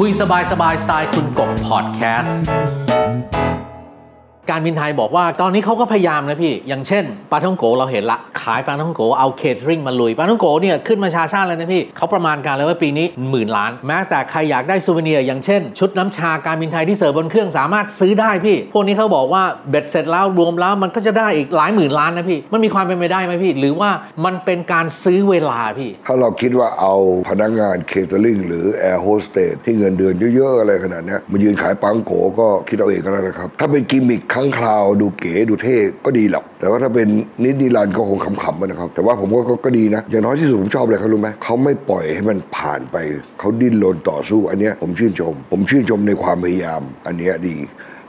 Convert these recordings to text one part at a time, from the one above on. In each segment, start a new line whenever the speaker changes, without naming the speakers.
คุยสบายสบายสไตล์คุณกบพอดแคสต์ การบินไทยบอกว่าตอนนี้เขาก็พยายามนะพี่ อย่างเช่นปาท่องโก๋เราเห็นละ ขายปาท่องโก๋เอา catering มาลุยปาท่องโก๋เนี่ยขึ้นมาชาชาเลยนะพี่เขาประมาณการเลยว่าปีนี้หมื่นล้าน แม้แต่ใครอยากได้ souvenir อย่างเช่น ชุดน้ำชาการบินไทยที่เสิร์ฟบนเครื่องสามารถซื้อได้พี่ พวกนี้เขาบอกว่าเบ็ดเสร็จแล้วรวมแล้วมันก็จะได้อีกหลายหมื่นล้านนะพี่ มันมีความเป็นไปได้ไหมพี่ หรือว่ามันเป็นการซื้อเวลาพี่
ถ้าเราคิดว่าเอาพนักงาน catering หรือแอร์โฮสเตสที่เงินเดือนเยอะๆอะไรขนาดนี้มายืนขายปาท่องโก๋ก็คิดเอาเองก็แล้วนะครับ ถ้าเป็นกิมมิคครั้งคราวดูเก๋ดูเท่ก็ดีหรอก แต่ว่าถ้าเป็นนิจนิรันดร์ก็คงขำๆนะครับ แต่ว่าผมก็ก็ก็ดีนะ อย่างน้อยที่สุดผมชอบอะไรเขารู้ไหมเขาไม่ปล่อยให้มันผ่านไป เขาดิ้นรนต่อสู้ อันเนี้ยผมชื่นชม ผมชื่นชมในความพยายาม อันเนี้ยดี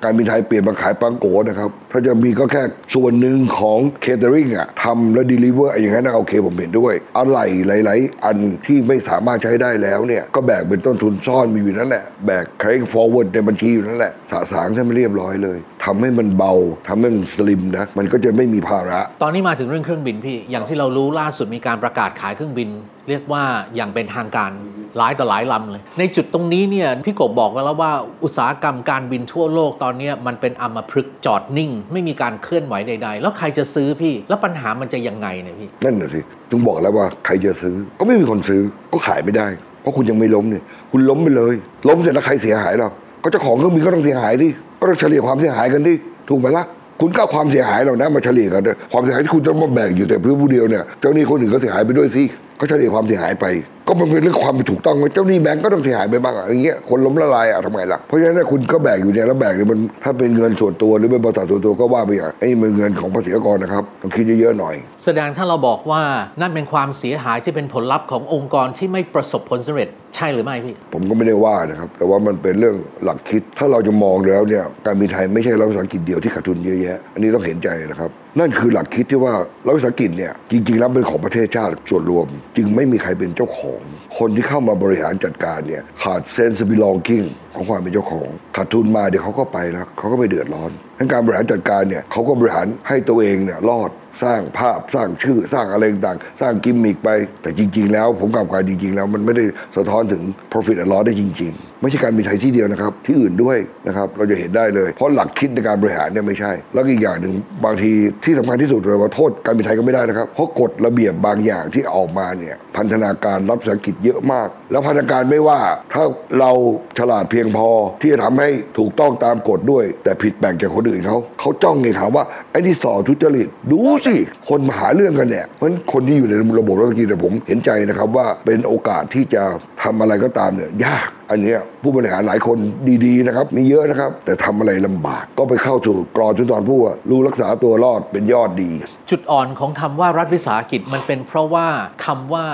การบินไทยเปลี่ยนมาขายปาท่องโก๋นะครับ ถ้าจะมีก็แค่ส่วนหนึ่งของ catering อะทำแล้ว deliver อย่างนั้นนะโอเคผมเห็นด้วย อะไรหลาย ๆ อันที่ไม่สามารถใช้ได้แล้วเนี่ย ก็แบกเป็นต้นทุนซ่อนมีอยู่นั่นแหละ แบก carrying forward ในบัญชีอยู่นั่นแหละ สะสางให้มันเรียบร้อยเลย ทำให้มันเบาทำให้มันสลิมนะ มันก็จะไม่มีภาระ
ตอนนี้มาถึงเรื่องเครื่องบินพี่ อย่างที่เรารู้ล่าสุดมีการประกาศขายเครื่องบิน เรียกว่าอย่างเป็นทางการหลายต่อหลายลำเลย ในจุดตรงนี้เนี่ยพี่กบบอกไว้แล้วว่าอุตสาหกรรมการบินทั่วโลกตอนเนี้ยมันเป็นอัมพฤกษ์จอดนิ่ง ไม่มีการเคลื่อนไหวใด ๆ แล้วใครจะซื้อพี่ แล้วปัญหามันจะยังไงเนี่ยพี่
นั่นน่ะสิถึงบอกแล้วว่าใครจะซื้อก็ไม่มีคนซื้อก็ขายไม่ได้ เพราะคุณยังไม่ล้มเนี่ยคุณล้มไปเลย ล้มเสร็จแล้วใครเสียหายเราก็เจ้าของเครื่องบินก็ต้องเสียหายที่ก็ต้องเฉลี่ยความเสียหายกันที่ถูกไหมล่ะคุณก็ความเสียหายเหล่านั้นมาเฉลี่ยกันความเสียหายที่คุณต้องมาแบกอยู่แต่เพื่อผู้เดียวเนี่ยเจ้าหนี้คนอื่นก็เสียหายไปด้วยสิก็เฉลี่ยความเสียหายไป ก็มันเป็นเรื่องความเป็นถูกต้องไหมเจ้าหนี้แบงก์ก็ต้องเสียหายไปบ้างอะอย่างเงี้ยคนล้มละลายอะทำไงล่ะเพราะฉะนั้นเนยคุณก็แบกอยู่เนี่ยแล้วแบกเนี่ยมันถ้าเป็นเงินส่วนตัวหรือเป็นบริษัทส่วนตัวก็ว่าไปอย่างไอ้นี่มันเงินของภาษีอากรนะครับต้องคิดเยอะๆหน่อย
แสดงถ้าเราบอกว่านั่นเป็นความเสียหายที่เป็นผลลัพธ์ขององค์กรที่ไม่ประสบผลสำเร็จใช่หรือไม่พี่
ผมก็ไม่ได้ว่านะครับ แต่ว่ามันเป็นเรื่องหลักคิด ถ้าเราจะมองแล้วเนี่ยการบินไทยไม่ใช่รัฐวิสาหกิจเดียวที่ขาดทุนเยอะแยะอันนี้ต้องเห็นใจนะครับ นั่นคือหลักคิดที่ว่ารัฐวิสาหกิจเนี่ยจริงๆแล้วเป็นของประเทศชาติส่วนรวม จึงไม่มีใครเป็นเจ้าของ คนที่เข้ามาบริหารจัดการเนี่ยขาดเซนส์บิลองกิ้งของความเป็นเจ้าของ ขาดทุนมาเดี๋ยวเขาก็ไปแล้วเขาก็ไม่เดือดร้อนทั้งการบริหารจัดการเนี่ยเขาก็บริหารให้ตัวเองเนี่ยรอดสร้างภาพสร้างชื่อสร้างอะไรต่างสร้างกิมมิกไป แต่จริง ๆ แล้วผมกลับกลารจริง ๆ แล้วมันไม่ได้สะท้อนถึง profit and loss ได้จริง ๆไม่ใช่การบินไทยที่เดียวนะครับ ที่อื่นด้วยนะครับ เราจะเห็นได้เลย เพราะหลักคิดในการบริหารเนี่ยไม่ใช่ แล้วอีกอย่างหนึ่งบางทีที่สำคัญที่สุดเลยว่าโทษการบินไทยก็ไม่ได้นะครับ เพราะกฎระเบียบบางอย่างที่ออกมาเนี่ยพันธนาการรับสากิจเยอะมาก แล้วพันธนาการไม่ว่าถ้าเราฉลาดเพียงพอที่จะทำให้ถูกต้องตามกฎด้วย แต่ผิดแปลกจากคนอื่นเขาเขาจ้องไงถามว่าไอ้ที่สอทุจริตดูสิคนมาหาเรื่องกันเนี่ยเพราะฉะนั้นคนที่อยู่ในระบบรัฐกิจแต่ผมเห็นใจนะครับว่าเป็นโอกาสที่จะทำอะไรก็ตามเนี่ยยากอันเนี้ย ผู้บริหารหลายคนดีๆนะครับมีเยอะนะครับ แต่ทำอะไรลำบาก ก็ไปเข้าสู่กรอจุดตอนผู้ว่ารู้รักษาตัวรอดเป็นยอดดี
จุดอ่อนของคำว่ารัฐวิสาหกิจมันเป็นเพราะว่าคำว่า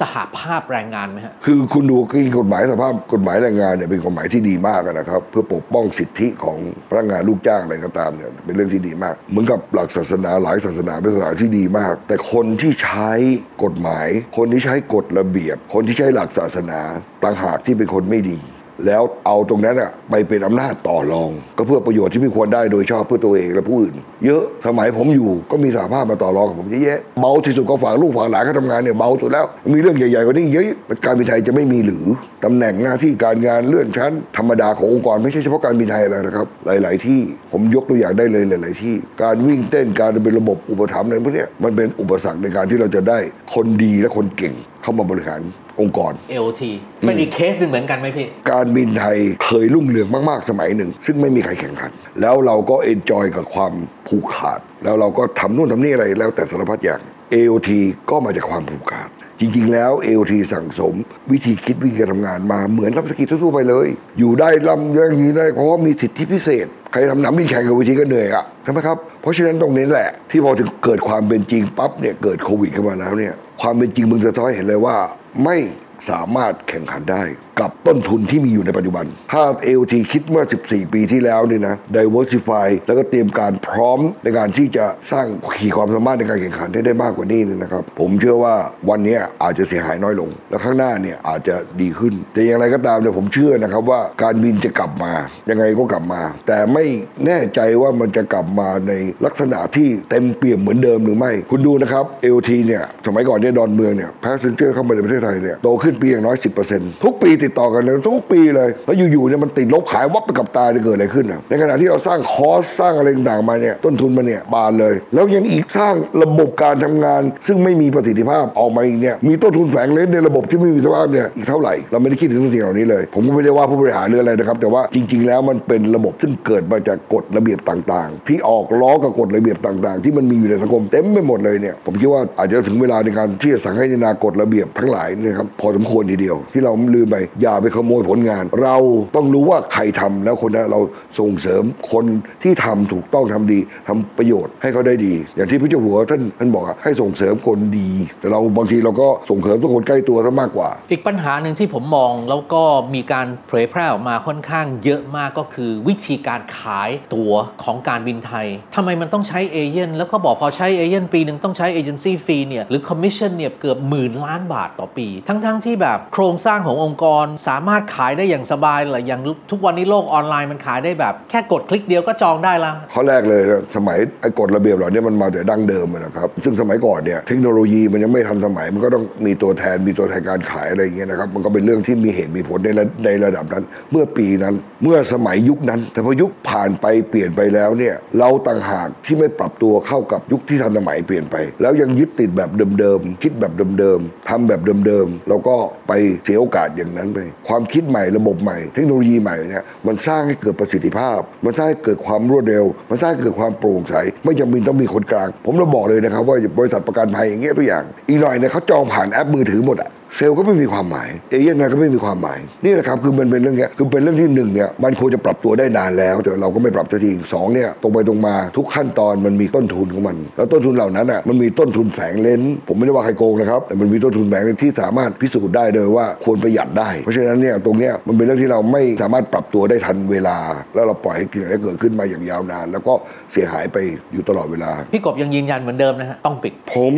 สหภาพแรงงานไหมฮะ
คือคุณดูคือกฎหมายสภาพกฎหมายแรงงานเนี่ยเป็นกฎหมายที่ดีมากนะครับ เพื่อปกป้องสิทธิของพนักงานลูกจ้างอะไรก็ตามเนี่ยเป็นเรื่องที่ดีมาก เหมือนกับหลักศาสนาหลายศาสนาเป็นศาสนาที่ดีมาก แต่คนที่ใช้กฎหมาย คนที่ใช้กฎระเบียบ คนที่ใช้หลักศาสนาต่างหากที่เป็นคนไม่ดี แล้วเอาตรงนั้นอะไปเป็นอำนาจต่อรอง ก็เพื่อประโยชน์ที่ไม่ควรได้โดยชอบเพื่อตัวเองและผู้อื่น เยอะสมัยผมอยู่ก็มีสาภาพมาต่อรองกับผมเยอะแยะเบาที่สุดก็ฝากลูกฝากหลานเขาทำงานเนี่ยเบาสุดแล้ว มีเรื่องใหญ่ๆกว่านี้เยอะการบินไทยจะไม่มีหรือตำแหน่งหน้าที่การงานเลื่อนชั้น ธรรมดาขององค์กรไม่ใช่เฉพาะการบินไทยแล้วนะครับ หลาย ๆ ที่ผมยกตัวอย่างได้เลยหลาย ๆ ที่ การวิ่งเต้นการเป็นระบบอุปถัมภ์อะไรพวกเนี้ยมันเป็นอุปสรรคในการที่เราจะได้คนดีและคนเก่งเข้ามาบริหาร องค์กร
LT เป็นอีกเคสหนึ่งเหมือนกันไหมพี่
การบินไทยเคยรุ่งเรืองมากๆ สมัยหนึ่ง ซึ่งไม่มีใครแข่งขัน แล้วเราก็ enjoy กับความผูกขาด แล้วเราก็ทำนู่นทำนี่อะไรแล้วแต่สารพัดอย่าง AOT ก็มาจากความผูกขาด จริงๆ แล้ว AOT สั่งสม วิธีคิดวิธีการทำงานมาเหมือนรัฐวิสาหกิจทั่วๆไปเลย อยู่ได้ล่ำอย่างนี้ได้เพราะว่ามีสิทธิพิเศษ ใครทำสนามบินแข่งกับวิธีก็เหนื่อยอะใช่ไหมครับ เพราะฉะนั้นตรงนี้แหละ ที่พอถึงเกิดความเป็นจริงปั๊บเนี่ยเกิดโควิดขึ้นมาแล้วเนี่ยความเป็นจริงมึงสะท้อนเห็นเลยว่า ไม่สามารถแข่งขันได้ กับต้นทุนที่มีอยู่ในปัจจุบัน ถ้า AOT คิดเมื่อ 14 ปีที่แล้วนี่นะ diversify แล้วก็เตรียมการพร้อมในการที่จะสร้างขีดความสามารถในการแข่งขันให้ได้มากกว่านี้นี่นะครับ ผมเชื่อว่าวันนี้อาจจะเสียหายน้อยลง แล้วข้างหน้าเนี่ยอาจจะดีขึ้น แต่อย่างไรก็ตามเนี่ยผมเชื่อนะครับว่าการบินจะกลับมา ยังไงก็กลับมา แต่ไม่แน่ใจว่ามันจะกลับมาในลักษณะที่เต็มเปี่ยมเหมือนเดิมหรือไม่ คุณดูนะครับ AOT เนี่ยสมัยก่อนเนี่ยดอนเมืองเนี่ย passenger เข้ามาในประเทศไทยเนี่ยโตขึ้นปีอย่างน้อย 10%ทุกปีติดติดต่อกันเลยทุกปีเลยแล้วอยู่ๆเนี่ยมันติดลบหายวับไปกับตาจะเกิดอะไรขึ้นอะในขณะที่เราสร้างคอสสร้างอะไรต่างมาเนี่ยต้นทุนมาเนี่ยบานเลย แล้วยังอีกสร้างระบบการทำงาน ซึ่งไม่มีประสิทธิภาพออกมาอีกเนี่ยมีต้นทุนแฝงเล่นในระบบที่ไม่มีสภาพเนี่ยอีกเท่าไหร่เราไม่ได้คิดถึงสิ่งเหล่านี้เลย ผมก็ไม่ได้ว่าผู้บริหารหรืออะไรนะครับ แต่ว่าจริง ๆ แล้วมันเป็นระบบซึ่งเกิดมาจากกฎระเบียบต่างๆ ที่ออกล้อกับกฎระเบียบต่าง ๆ ที่มันมีอยู่ในสังคมเต็มไปหมดเลยเนี่ยผมคิดว่าอาจจะถึงเวลาในการที่จะสังให้นากฎระเบียบทั้งหลายนะครับพอสมควรทีเดียวที่เราลืมไปอย่าไปขโมยผลงาน เราต้องรู้ว่าใครทำแล้วคนนั้นเราส่งเสริมคนที่ทำถูกต้องทำดีทำประโยชน์ให้เขาได้ดี อย่างที่พระเจ้าอยู่หัวท่านท่านบอกอะให้ส่งเสริมคนดี แต่เราบางทีเราก็ส่งเสริมทุกคนใกล้ตัวซะมากกว่า
อีกปัญหาหนึ่งที่ผมมองแล้วก็มีการเผยแพร่ออกมาค่อนข้างเยอะมากก็คือ วิธีการขายตั๋วของการบินไทยทำไมมันต้องใช้เอเย่นต์แล้วก็บอกพอใช้เอเย่นต์ปีหนึ่งต้องใช้ agency fee เนี่ยหรือคอมมิชชั่นเนี่ยเกือบหมื่นล้านบาทต่อปี ทั้งๆที่แบบโครงสร้างขององค์กรสามารถขายได้อย่างสบายเลยอย่างทุกวันนี้โลกออนไลน์มันขายได้แบบ แค่กดคลิกเดียวก็จองได้ละ
ข้อแรกเลยสมัยไอ้กฎระเบียบเหล่านี้มันมาแต่ดั้งเดิมนะครับ ซึ่งสมัยก่อนเนี่ยเทคโนโลยีมันยังไม่ทันสมัยมันก็ต้องมีตัวแทนมีตัวแทนการขายอะไรอย่างเงี้ยนะครับมันก็เป็นเรื่องที่มีเหตุมีผลในในระดับนั้น เมื่อปีนั้นเมื่อสมัยยุคนั้น แต่พอยุคผ่านไปเปลี่ยนไปแล้วเนี่ยเราต่างหากที่ไม่ปรับตัวเข้ากับยุคที่ทันสมัยเปลี่ยนไป แล้วยังยึดติดแบบเดิมๆคิดแบบเดิมๆทำแบบเดิมๆเราก็ไปเสียโอกาสอย่างนั้นไป ความคิดใหม่ระบบใหม่ เทคโนโลยีใหม่เนี่ยมันสร้างให้เกิดประสิทธิภาพ มันสร้างให้เกิดความรวดเร็ว มันสร้างให้เกิดความโปร่งใส ไม่จำเป็นต้องมีคนกลาง ผมเราบอกเลยนะครับว่าบริษัทประกันภัยอย่างเงี้ยตัวอย่าง อีกหน่อยเนี่ยเขาจองผ่านแอปมือถือหมดอะ เซลล์ก็ไม่มีความหมาย เอเย่นก็ไม่มีความหมาย นี่แหละครับคือมันเป็นเรื่องเนี้ยคือเป็นเรื่องที่หนึ่งเนี่ยมันควรจะปรับตัวได้นานแล้ว แต่เราก็ไม่ปรับสักทีสองเนี่ยตรงไปตรงมาทุกขั้นตอนมันมีต้นทุนของมัน แล้วต้นทุนเหล่านั้นอะมันมีต้นทุนแฝงเล้นผมไม่ได้ว่าใครโกงนะครับแต่มันมีต้นทุนแฝงเล้นที่สามารถพิสูจน์ได้เลยว่าควรประหยัดได้ เพราะฉะนั้นเนี่ยตรงเนี้ยมันเป็นเรื่องที่เราไม่สามารถปรับตัวได้ทันเวลา แล้วเราปล่อยให้เกิดให้เกิดขึ้นมาอย่างยาวนาน แล้วก็เสียหายไปอยู่ตลอดเวลา
พี่กบยังยืนยันเหมือนเดิมนะฮะต้องปิด
ผม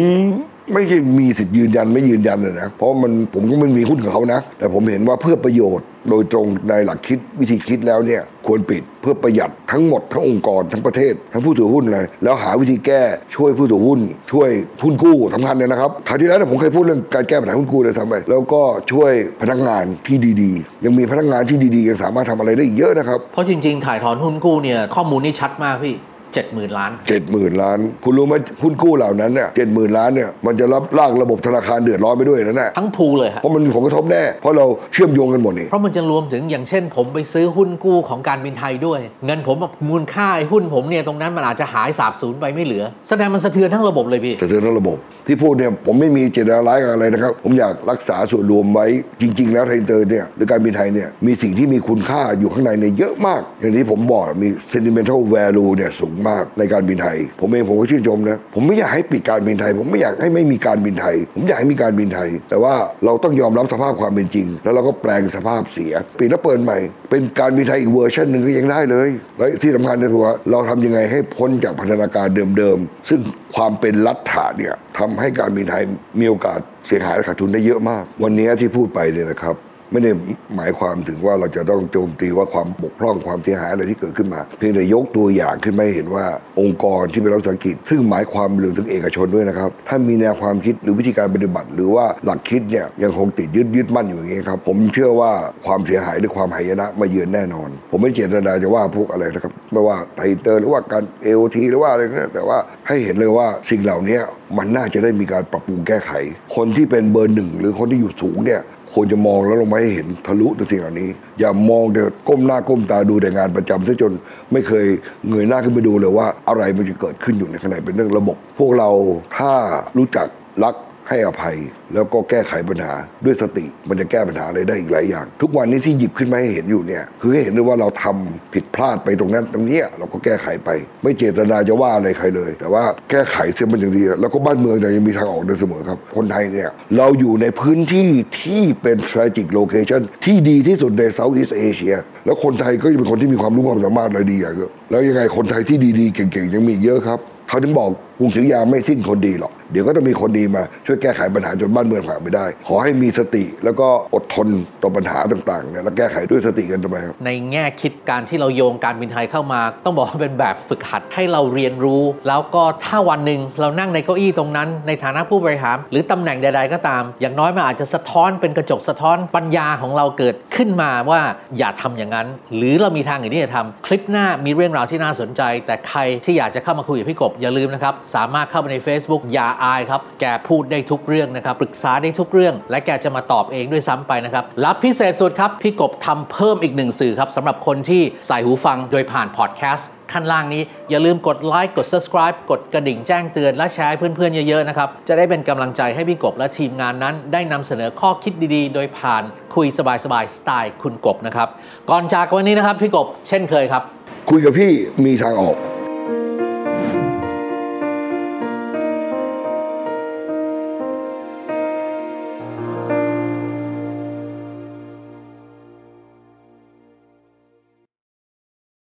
ไม่ใช่มีสิทธิ์ยืนยันไม่ยืนยันเลยนะเพราะมันผมก็ไม่มีหุ้นกับเขานะ แต่ผมเห็นว่าเพื่อประโยชน์โดยตรงในหลักคิดวิธีคิดแล้วเนี่ยควรปิดเพื่อประหยัดทั้งหมดทั้งองค์กรทั้งประเทศ ทั้งผู้ถือหุ้นเลยแล้วหาวิธีแก้ช่วยผู้ถือหุ้น ช่วยหุ้นกู้สำคัญเลยนะครับคราวที่แล้วผมเคยพูดเรื่องการแก้ปัญหาหุ้นกู้เลยซ้ำไปแล้วก็ช่วยพนักงานที่ดีๆ ยังมีพนักงานที่ดีๆยังสามารถทำอะไรได้อีกเยอะนะครับ
เพราะจริงๆถ่ายถอนหุ้นกู้เนี่ยข้อมูลนี่ชัดมากพี่ เจ็ดหมื่นล้าน
เจ็ดหมื่นล้าน คุณรู้ไหมหุ้นกู้เหล่านั้นเนี่ยเจ็ดหมื่นล้านเนี่ยมันจะรับลากระบบธนาคารเดือดร้อนไปด้วยนะเนี่ย
ทั้งพูลเลยฮะ
เพราะมันมีผลกระทบแน่เพราะเราเชื่อมโยงกันหมดนี่
เพราะมันจะรวมถึงอย่างเช่น ผมไปซื้อหุ้นกู้ของการบินไทยด้วย เงินผมแบบมูลค่าไอ้หุ้นผมเนี่ยตรงนั้นมันอาจจะหายสาบสูญไปไม่เหลือ แสดงมันสะเทือนทั้งระบบเลยพี่
แต่เธอทั้งระบบ ที่พูดเนี่ยผมไม่มีเจตนาร้ายกับอะไรนะครับ ผมอยากรักษาส่วนรวมไว้จริง ๆ แล้วไทยเตอร์เนี่ยหรือการบินไทยเนี่ยมีสิ่งที่มีคุณค่าอยู่ข้างในเนี่ยเยอะมาก อย่างที่ผมบอกมี sentimental value เนี่ยสูงมากในการบินไทย ผมเองผมก็ชื่นชมนะผมไม่อยากให้ปิดการบินไทย ผมไม่อยากให้ไม่มีการบินไทย ผมอยากให้มีการบินไทย แต่ว่าเราต้องยอมรับสภาพความเป็นจริง แล้วเราก็แปลงสภาพเสียปิดแล้วเปิดใหม่ เป็นการบินไทยอีกเวอร์ชันหนึ่งก็ยังได้เลยและที่สำคัญเนี่ยคือว่าเราทำยังไงให้พ้นจากพันธนาการเดิมๆซึ่งความเป็นรัฐาเนี่ยทำให้การบินไทยมีโอกาสเสียหายและขาดทุนได้เยอะมาก วันนี้ที่พูดไปเนี่ยนะครับ ไม่ได้หมายความถึงว่าเราจะต้องโจมตีว่าความบกพร่องความเสียหายอะไรที่เกิดขึ้นมา เพียงแต่ยกตัวอย่างขึ้นมาเห็นว่าองค์กรที่เป็นรัฐวิสาหกิจซึ่งหมายความรื่องถึงเอกชนด้วยนะครับ ถ้ามีแนวความคิดหรือวิธีการปฏิบัติ หรือว่าหลักคิดเนี่ยยังคงติดยึดยึดมั่นอยู่อย่างนี้ครับผมเชื่อว่าความเสียหายหรือความหายนะมาเยือนแน่นอน ผมไม่เจตนาจะว่าพวกอะไรนะครับไม่ว่าไทเตอร์หรือว่าการเอโอทีหรือว่าอะไรนะแต่ว่าให้เห็นเลยว่าสิ่งเหล่านี้มันน่าจะได้มีการปรับปรุงแก้ไข คนที่เป็นเบอร์หนึ่งหรือคนที่อยู่สูงเนี่ย ควรจะมองแล้วลงมาให้เห็นทะลุในสิ่งเหล่านี้ อย่ามองแต่ก้มหน้าก้มตาดูแต่งานประจำซะจนไม่เคยเงยหน้าขึ้นไปดูเลยว่าอะไรมันจะเกิดขึ้นอยู่ในข้างในเป็นเรื่องระบบ พวกเราถ้ารู้จักรัก ให้อภัย แล้วก็แก้ไขปัญหาด้วยสติมันจะแก้ปัญหาอะไรได้อีกหลายอย่าง ทุกวันนี้ที่หยิบขึ้นมาให้เห็นอยู่เนี่ยคือให้เห็นด้วยว่าเราทำผิดพลาดไปตรงนั้นตรงนี้เราก็แก้ไขไป ไม่เจตนาจะว่าอะไรใครเลย แต่ว่าแก้ไขเสียมันอย่างดีแล้วก็บ้านเมืองเนี่ยยังมีทางออกได้เสมอครับ คนไทยเนี่ยเราอยู่ในพื้นที่ที่เป็น strategic location ที่ดีที่สุดใน Southeast Asia แล้วคนไทยก็จะเป็นคนที่มีความรู้ความสามารถอะไรดีอย่างเยอะแล้วยังไงคนไทยที่ดีๆเก่งๆยังมีเยอะครับเขาถึงบอก กรุงศรีอยุธยาไม่สิ้นคนดีหรอก เดี๋ยวก็ต้องมีคนดีมาช่วยแก้ไขปัญหาจนบ้านเมืองผ่านไปได้ ขอให้มีสติแล้วก็อดทนต่อปัญหาต่างๆเนี่ยแล้วแก้ไขด้วยสติกันทำไมครับ
ในแง่คิดการที่เราโยงการบินไทยเข้ามา ต้องบอกว่าเป็นแบบฝึกหัดให้เราเรียนรู้ แล้วก็ถ้าวันหนึ่งเรานั่งในเก้าอี้ตรงนั้น ในฐานะผู้บริหาร หรือตำแหน่งใด ๆ ก็ตาม อย่างน้อยมันอาจจะสะท้อนเป็นกระจกสะท้อนปัญญาของเราเกิดขึ้นมาว่าอย่าทำอย่างนั้น หรือเรามีทางอื่นที่จะทำคลิปหน้ามีเรื่องราวที่น่าสนใจ แต่ใครที่อยากจะเข้ามาคุยกับพี่กบอย่าลืมนะครับสามารถเข้าไปใน Facebook อย่าอายครับ แกพูดได้ทุกเรื่องนะครับ ปรึกษาได้ทุกเรื่อง และแกจะมาตอบเองด้วยซ้ำไปนะครับ รับพิเศษสุดครับ พี่กบทำเพิ่มอีกหนึ่งสื่อครับสำหรับคนที่ใส่หูฟังโดยผ่านพอดแคสต์ขั้นล่างนี้ อย่าลืมกดไลค์กด subscribe กดกระดิ่งแจ้งเตือน และแชร์ให้เพื่อนๆ เยอะๆนะครับ จะได้เป็นกำลังใจให้พี่กบและทีมงานนั้น ได้นำเสนอข้อคิดดีๆ โดยผ่านคุยสบายๆสไตล์คุณกบนะครับก่อนจากวันนี้นะครับพี่กบเช่นเคยครับ
คุยกับพี่มีทางออก